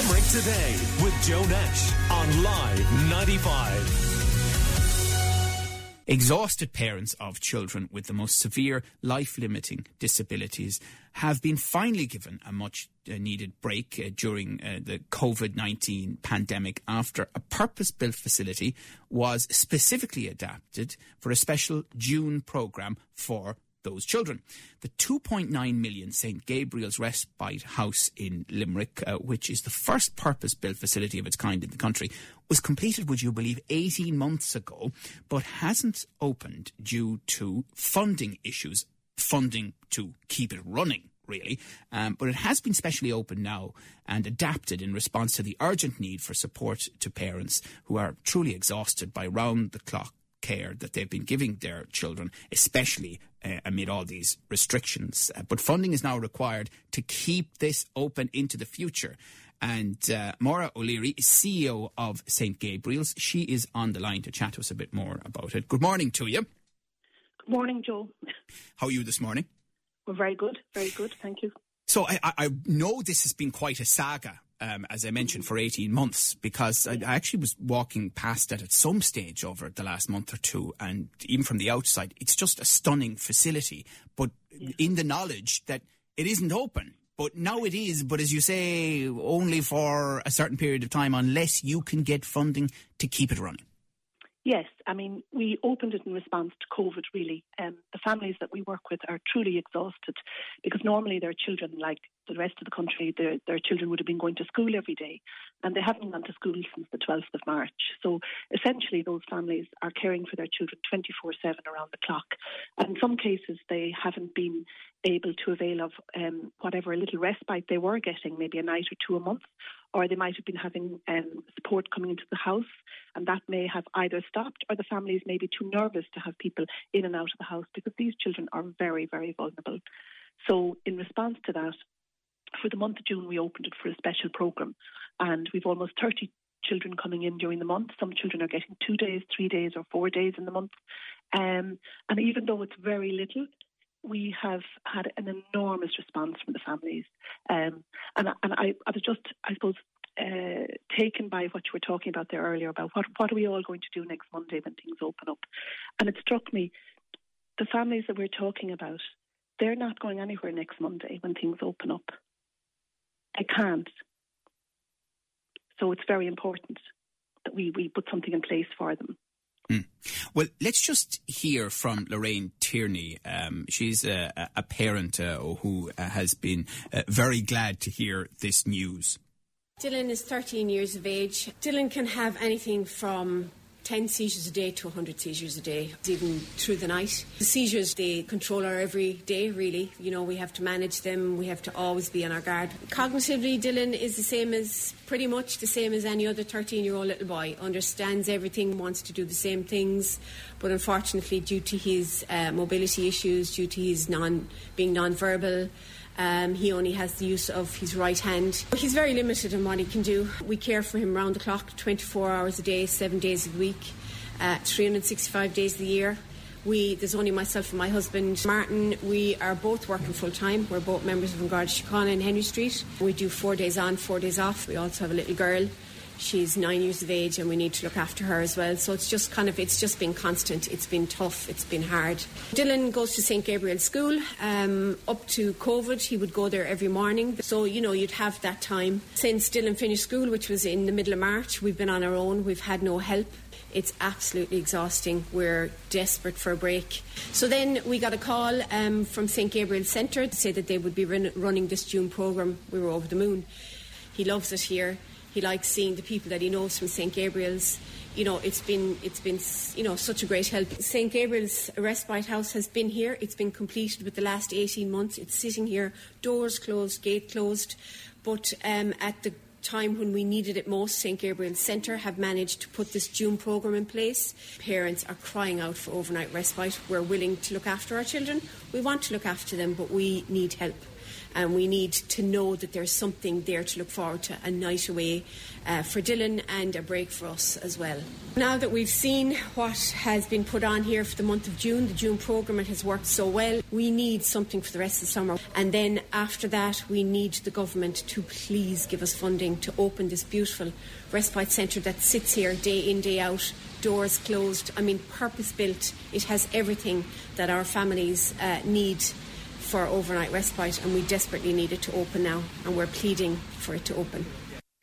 Limerick Today with Joe Nash on Live 95. Exhausted parents of children with the most severe life limiting disabilities have been finally given a much uh, needed break uh, during uh, the COVID 19 pandemic after a purpose built facility was specifically adapted for a special June programme for those children. The 2.9 million St Gabriel's Respite House in Limerick, uh, which is the first purpose built facility of its kind in the country, was completed, would you believe, 18 months ago, but hasn't opened due to funding issues, funding to keep it running. Really, um, but it has been specially opened now and adapted in response to the urgent need for support to parents who are truly exhausted by round the clock care that they've been giving their children, especially uh, amid all these restrictions. Uh, but funding is now required to keep this open into the future. And uh, Maura O'Leary is CEO of St. Gabriel's. She is on the line to chat to us a bit more about it. Good morning to you. Good morning, Joe. How are you this morning? We're very good, very good. Thank you. So I, I know this has been quite a saga um, as I mentioned, for 18 months because I, I, actually was walking past it at some stage over the last month or two. And even from the outside, it's just a stunning facility, but yeah. in the knowledge that it isn't open. But now it is, but as you say, only for a certain period of time unless you can get funding to keep it running. Yes, I mean, we opened it in response to COVID, really. Um, the families that we work with are truly exhausted because normally their children, like the rest of the country, their, their children would have been going to school every day and they haven't gone to school since the 12th of March. So essentially, those families are caring for their children 24 7 around the clock. And in some cases, they haven't been able to avail of um, whatever little respite they were getting, maybe a night or two a month, or they might have been having um, support coming into the house, and that may have either stopped or the families may be too nervous to have people in and out of the house because these children are very, very vulnerable. So, in response to that, for the month of June, we opened it for a special programme, and we've almost 30 children coming in during the month. Some children are getting two days, three days, or four days in the month. Um, and even though it's very little, we have had an enormous response from the families. Um, and and I, I was just, I suppose, uh, taken by what you were talking about there earlier about what, what are we all going to do next Monday when things open up. And it struck me, the families that we're talking about, they're not going anywhere next Monday when things open up. They can't. So it's very important that we, we put something in place for them. Mm. Well, let's just hear from Lorraine Tierney. Um, she's a, a parent uh, who uh, has been uh, very glad to hear this news. Dylan is 13 years of age. Dylan can have anything from 10 seizures a day to 100 seizures a day, even through the night. The seizures, they control our every day, really. You know, we have to manage them, we have to always be on our guard. Cognitively, Dylan is the same as, pretty much the same as any other 13 year old little boy. Understands everything, wants to do the same things, but unfortunately, due to his uh, mobility issues, due to his non being non verbal, um, he only has the use of his right hand. He's very limited in what he can do. We care for him round the clock, 24 hours a day, seven days a week, uh, 365 days the year. We, there's only myself and my husband, Martin. We are both working full time. We're both members of Garda Síochána in Henry Street. We do four days on, four days off. We also have a little girl She's nine years of age and we need to look after her as well. So it's just kind of, it's just been constant. It's been tough. It's been hard. Dylan goes to St. Gabriel School. Um, up to COVID, he would go there every morning. So, you know, you'd have that time. Since Dylan finished school, which was in the middle of March, we've been on our own. We've had no help. It's absolutely exhausting. We're desperate for a break. So then we got a call um, from St. Gabriel Centre to say that they would be run- running this June programme. We were over the moon. He loves it here. He likes seeing the people that he knows from St Gabriel's. You know, it's been it's been you know such a great help. St Gabriel's respite house has been here. It's been completed with the last eighteen months. It's sitting here, doors closed, gate closed, but um, at the time when we needed it most, St Gabriel's Centre have managed to put this June programme in place. Parents are crying out for overnight respite. We're willing to look after our children. We want to look after them, but we need help. And we need to know that there's something there to look forward to a night away uh, for Dylan and a break for us as well. Now that we've seen what has been put on here for the month of June, the June programme, it has worked so well. We need something for the rest of the summer. And then after that, we need the government to please give us funding to open this beautiful respite centre that sits here day in, day out, doors closed. I mean, purpose built. It has everything that our families uh, need for overnight respite, and we desperately need it to open now, and we're pleading for it to open.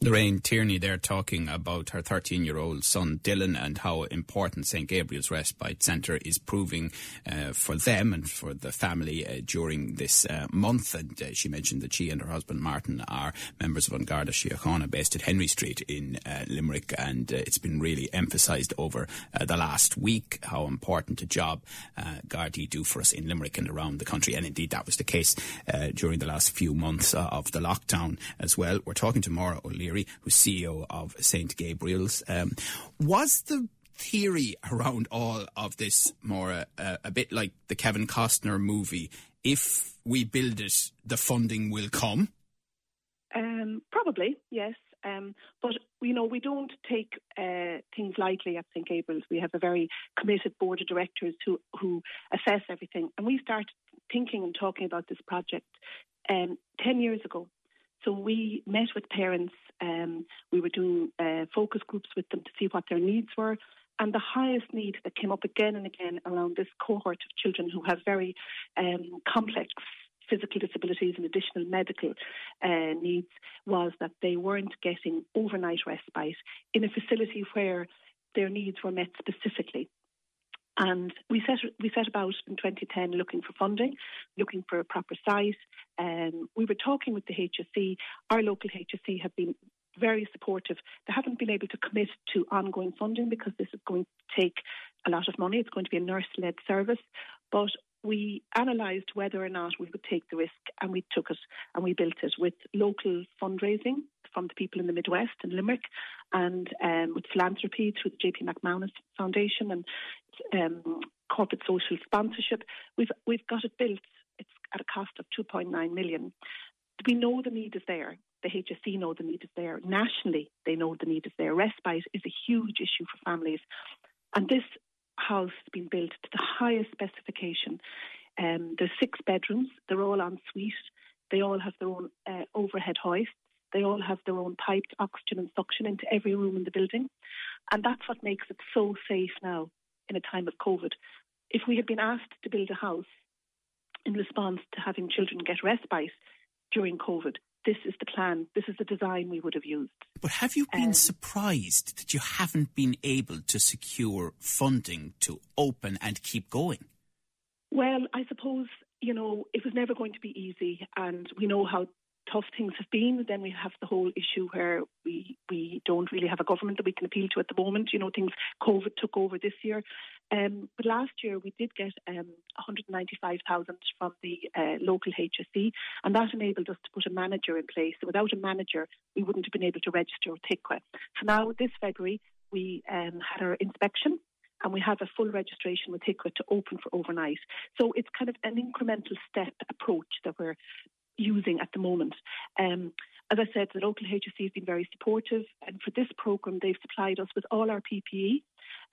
Lorraine Tierney there talking about her 13 year old son Dylan and how important St Gabriel's Respite Centre is proving uh, for them and for the family uh, during this uh, month. And uh, she mentioned that she and her husband Martin are members of An Garda Síochána based at Henry Street in uh, Limerick. And uh, it's been really emphasised over the last week how important a job uh, Gardaí do for us in Limerick and around the country. And indeed, that was the case during the last few months of the lockdown as well. We're talking to Maura O'Leary who's CEO of St. Gabriel's. Um, was the theory around all of this more uh, a bit like the Kevin Costner movie? If we build it, the funding will come? Um, probably, yes. Um, but you know, we don't take uh, things lightly at St Gabriel's. We have a very committed board of directors who who assess everything, and we started thinking and talking about this project um, ten years ago. So we met with parents. Um, we were doing uh, focus groups with them to see what their needs were. And the highest need that came up again and again around this cohort of children who have very um, complex physical disabilities and additional medical uh, needs was that they weren't getting overnight respite in a facility where their needs were met specifically. And we set we set about in 2010 looking for funding, looking for a proper site. Um, we were talking with the HSE. Our local HSE have been very supportive. They haven't been able to commit to ongoing funding because this is going to take a lot of money. It's going to be a nurse-led service, but we analysed whether or not we would take the risk, and we took it and we built it with local fundraising from the people in the Midwest and Limerick, and um, with philanthropy through the JP McManus Foundation and um, corporate social sponsorship. We've we've got it built. It's at a cost of 2.9 million. We know the need is there. The HSE know the need is there. Nationally, they know the need is there. Respite is a huge issue for families, and this house has been built to the highest specification. Um, there's six bedrooms. They're all en suite. They all have their own uh, overhead hoists. They all have their own piped oxygen and suction into every room in the building. And that's what makes it so safe now in a time of COVID. If we had been asked to build a house in response to having children get respite during COVID, this is the plan, this is the design we would have used. But have you been um, surprised that you haven't been able to secure funding to open and keep going? Well, I suppose, you know, it was never going to be easy, and we know how tough things have been. Then we have the whole issue where we we don't really have a government that we can appeal to at the moment. You know, things COVID took over this year, um, but last year we did get um, 195,000 from the uh, local HSE, and that enabled us to put a manager in place. So without a manager, we wouldn't have been able to register HIQA. So now this February we um, had our inspection and we have a full registration with HIQA to open for overnight. So it's kind of an incremental step approach that we're using at the moment. Um, as I said, the local HSE has been very supportive, and for this programme, they've supplied us with all our PPE,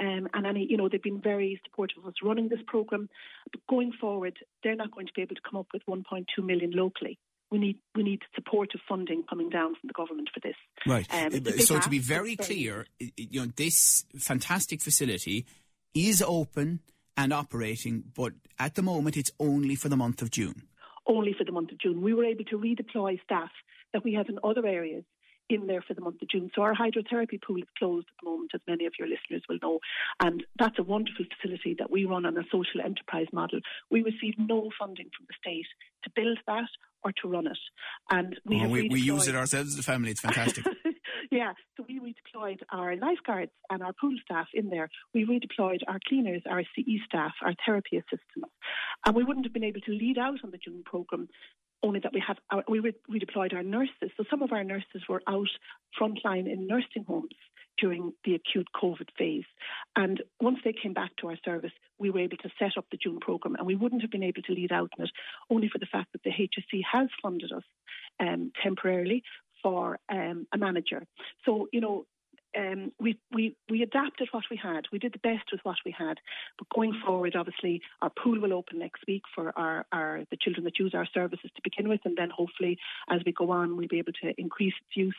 um, and any, you know, they've been very supportive of us running this programme. But going forward, they're not going to be able to come up with 1.2 million locally. We need we need supportive funding coming down from the government for this. Right. Um, so to be very clear, you know, this fantastic facility is open and operating, but at the moment it's only for the month of June only for the month of June. We were able to redeploy staff that we have in other areas in there for the month of June. So our hydrotherapy pool is closed at the moment, as many of your listeners will know. And that's a wonderful facility that we run on a social enterprise model. We receive no funding from the state to build that or to run it. And we, oh, we, we, use it ourselves as a family. It's fantastic. yeah, so we redeployed our lifeguards and our pool staff in there. We redeployed our cleaners, our CE staff, our therapy assistants. And we wouldn't have been able to lead out on the June programme only that we have we redeployed our nurses. So some of our nurses were out frontline in nursing homes during the acute COVID phase. And once they came back to our service, we were able to set up the June programme, and we wouldn't have been able to lead out in it only for the fact that the HSE has funded us um, temporarily for um, a manager. So, you know, um, we, we, we adapted what we had. We did the best with what we had. But going forward, obviously, our pool will open next week for our, our the children that use our services to begin with, and then hopefully, as we go on, we'll be able to increase its use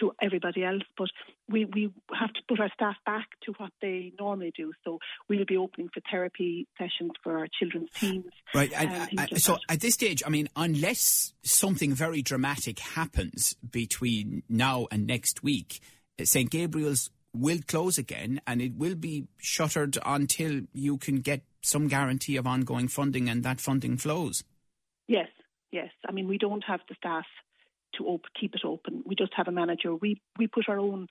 to everybody else. But we, we have to put our staff back to what they normally do. So we'll be opening for therapy sessions for our children's teams. Right. And, uh, like so that. at this stage, I mean, unless something very dramatic happens between now and next week, St. Gabriel's will close again and it will be shuttered until you can get some guarantee of ongoing funding and that funding flows. Yes, yes. I mean, we don't have the staff to op- keep it open. We just have a manager. We we put our own,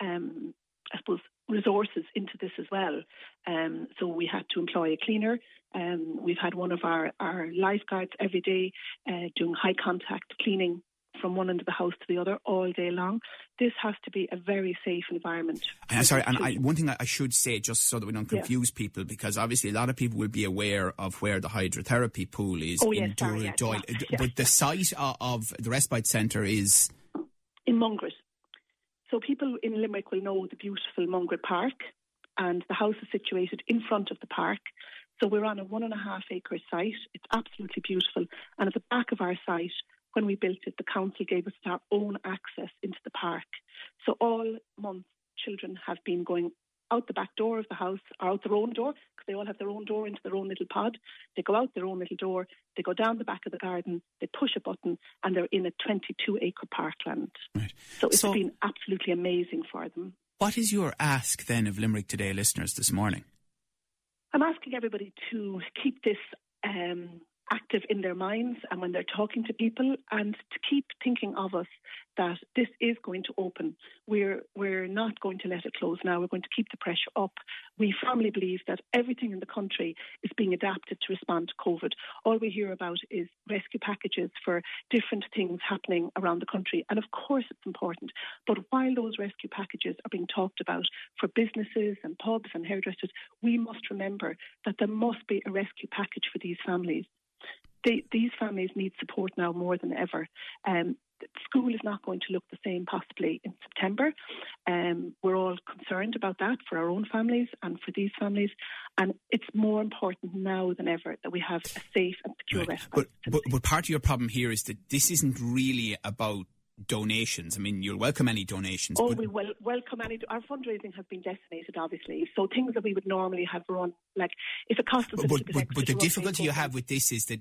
um, I suppose, resources into this as well. Um, so we had to employ a cleaner. Um, we've had one of our, our lifeguards every day uh, doing high contact cleaning from one end of the house to the other all day long. This has to be a very safe environment. I'm sorry, and I, one thing I should say, just so that we don't confuse yeah. people, because obviously a lot of people will be aware of where the hydrotherapy pool is oh, in yes, Doyle, yes, Doyle. Yes, but the site of the respite centre is in Mungret. So people in Limerick will know the beautiful Mungret Park, and the house is situated in front of the park. So we're on a one and a half acre site. It's absolutely beautiful. And at the back of our site when we built it, the council gave us our own access into the park. So all month, children have been going out the back door of the house or out their own door because they all have their own door into their own little pod. They go out their own little door, they go down the back of the garden, they push a button, and they're in a 22 acre parkland. Right. So it's so, been absolutely amazing for them. What is your ask then of Limerick Today listeners this morning? I'm asking everybody to keep this um, active in their minds and when they're talking to people and to keep thinking of us that this is going to open. We're we're not going to let it close now. We're going to keep the pressure up. We firmly believe that everything in the country is being adapted to respond to COVID. All we hear about is rescue packages for different things happening around the country. And of course it's important. But while those rescue packages are being talked about for businesses and pubs and hairdressers, we must remember that there must be a rescue package for these families they, these families need support now more than ever. Um, school is not going to look the same possibly in September. Um, we're all concerned about that for our own families and for these families. And it's more important now than ever that we have a safe and secure right. But, but, but part of your problem here is that this isn't really about donations? I mean, you'll welcome any donations. Oh, we will welcome any. Our fundraising has been decimated, obviously. So things that we would normally have run, like if it costs us but, but, but, but the difficulty you have with this is that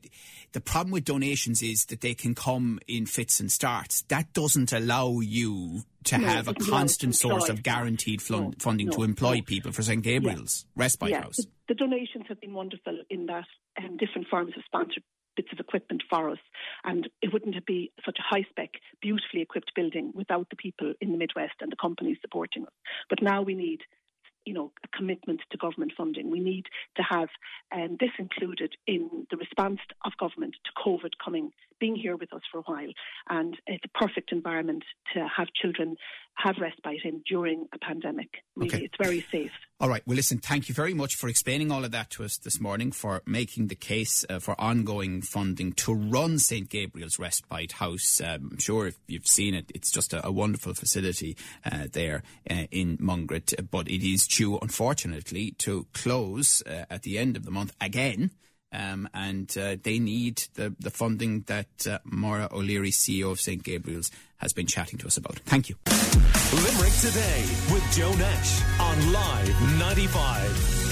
the problem with donations is that they can come in fits and starts. That doesn't allow you to no, have a constant source of guaranteed no, funding to employ people for St Gabriel's yeah. Respite yeah. House. The, the, donations have been wonderful in that um, different forms of sponsorship bits of equipment for us. And it wouldn't be such a high spec, beautifully equipped building without the people in the Midwest and the companies supporting us. But now we need you know, a commitment to government funding. We need to have um, this included in the response of government to COVID coming, being here with us for a while. And it's a perfect environment to have children have respite in during a pandemic. Really, okay. it's very safe. All right. Well, listen, thank you very much for explaining all of that to us this morning, for making the case uh, for ongoing funding to run St. Gabriel's Respite House. Um, I'm sure if you've seen it, it's just a, a wonderful facility uh, there uh, in Mungret, but it is due, unfortunately, to close uh, at the end of the month again. Um, and uh, they need the, the funding that uh, Maura O'Leary, CEO of St. Gabriel's, has been chatting to us about. Thank you. Limerick Today with Joe Nash on Live 95.